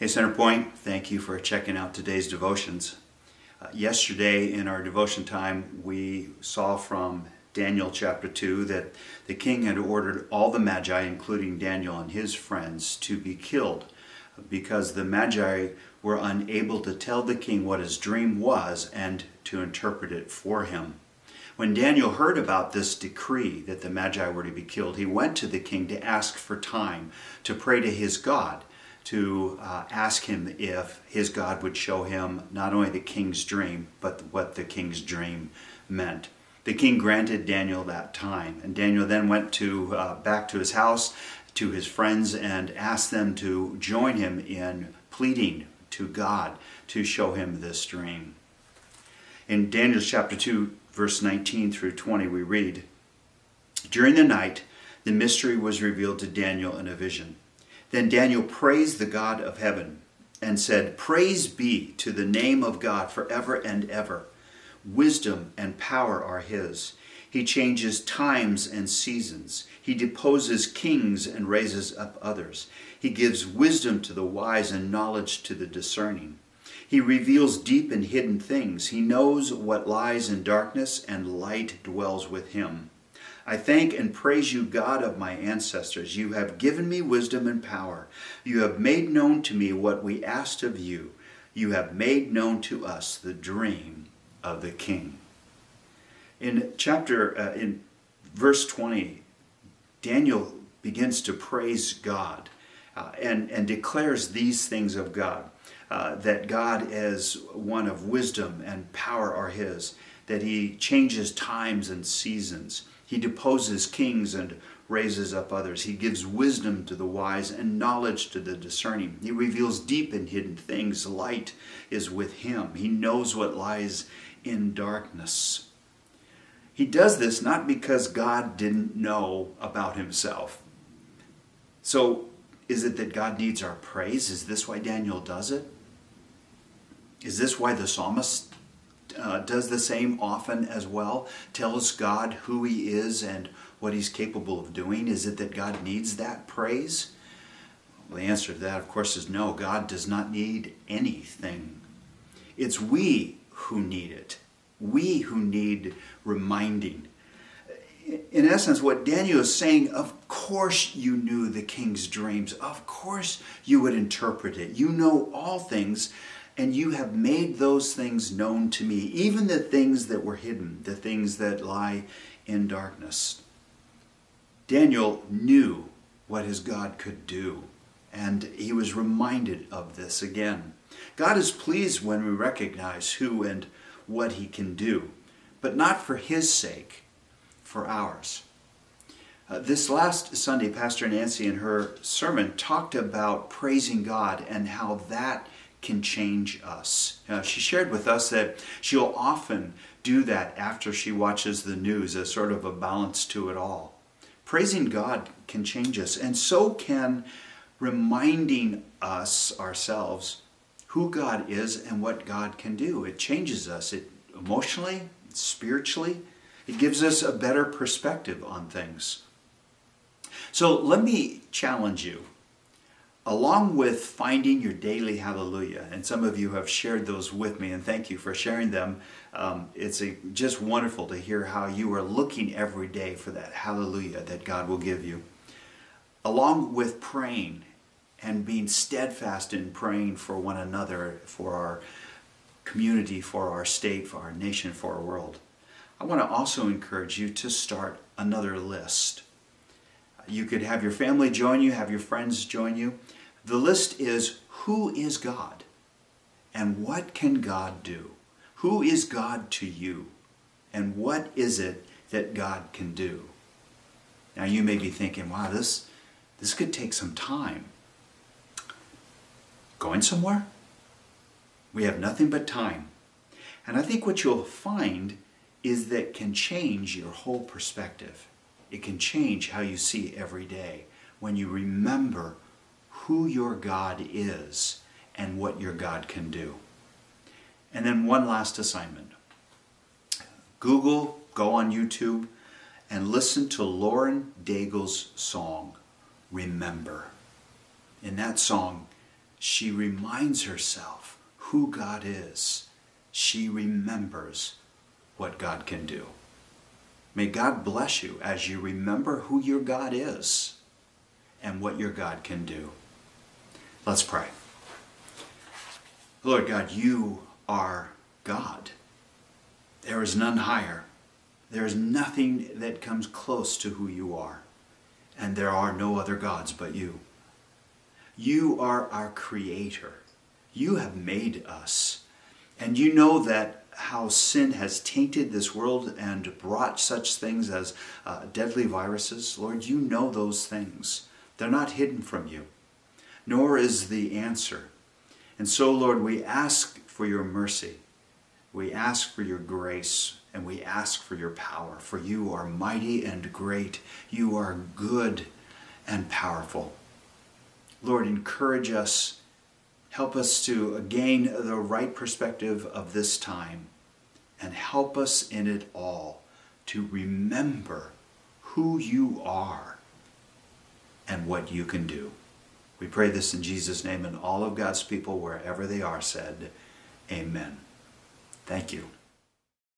Hey, Centerpoint, thank you for checking out today's devotions. Uh, yesterday in our devotion time, we saw from Daniel chapter 2 that the king had ordered all the Magi, including Daniel and his friends, to be killed because the Magi were unable to tell the king what his dream was and to interpret it for him. When Daniel heard about this decree that the Magi were to be killed, he went to the king to ask for time to pray to his God to uh, ask him if his God would show him not only the king's dream, but what the king's dream meant. The king granted Daniel that time, and Daniel then went to uh, back to his house to his friends and asked them to join him in pleading to God to show him this dream. In Daniel chapter 2, verse 19 through 20, we read During the night, the mystery was revealed to Daniel in a vision. Then Daniel praised the God of heaven and said, Praise be to the name of God forever and ever. Wisdom and power are his. He changes times and seasons. He deposes kings and raises up others. He gives wisdom to the wise and knowledge to the discerning. He reveals deep and hidden things. He knows what lies in darkness, and light dwells with him. I thank and praise you, God of my ancestors. You have given me wisdom and power. You have made known to me what we asked of you. You have made known to us the dream of the king. In chapter, uh, in verse 20, Daniel begins to praise God uh, and, and declares these things of God. Uh, that God as one of wisdom and power are his, that he changes times and seasons, he deposes kings and raises up others. He gives wisdom to the wise and knowledge to the discerning. He reveals deep and hidden things. Light is with him. He knows what lies in darkness. He does this not because God didn't know about himself. So, is it that God needs our praise? Is this why Daniel does it? Is this why the psalmist uh, does the same often as well, tells God who He is and what He's capable of doing? Is it that God needs that praise? Well, the answer to that, of course, is no. God does not need anything. It's we who need it. We who need reminding. In essence, what Daniel is saying, of course you knew the king's dreams. Of course you would interpret it. You know all things and you have made those things known to me, even the things that were hidden, the things that lie in darkness. Daniel knew what his God could do, and he was reminded of this again. God is pleased when we recognize who and what he can do, but not for his sake, for ours. Uh, this last Sunday, Pastor Nancy in her sermon talked about praising God and how that can change us. Uh, she shared with us that she'll often do that after she watches the news as sort of a balance to it all. Praising God can change us, and so can reminding us ourselves who God is and what God can do. It changes us it emotionally, spiritually. It gives us a better perspective on things. So let me challenge you along with finding your daily hallelujah, and some of you have shared those with me, and thank you for sharing them. Um, it's a, just wonderful to hear how you are looking every day for that hallelujah that God will give you. Along with praying and being steadfast in praying for one another, for our community, for our state, for our nation, for our world. I want to also encourage you to start another list. You could have your family join you, have your friends join you. The list is who is God and what can God do? Who is God to you? And what is it that God can do? Now you may be thinking, wow, this, this could take some time. Going somewhere? We have nothing but time. And I think what you'll find is that can change your whole perspective. It can change how you see every day when you remember who your God is and what your God can do. And then one last assignment. Google, go on YouTube, and listen to Lauren Daigle's song, Remember. In that song, she reminds herself who God is. She remembers what God can do. May God bless you as you remember who your God is and what your God can do. Let's pray. Lord God, you are God. There is none higher. There is nothing that comes close to who you are. And there are no other gods but you. You are our creator. You have made us. And you know that how sin has tainted this world and brought such things as uh, deadly viruses. Lord, you know those things. They're not hidden from you, nor is the answer. And so, Lord, we ask for your mercy. We ask for your grace and we ask for your power, for you are mighty and great. You are good and powerful. Lord, encourage us. Help us to gain the right perspective of this time and help us in it all to remember who you are and what you can do. We pray this in Jesus' name and all of God's people, wherever they are, said, Amen. Thank you.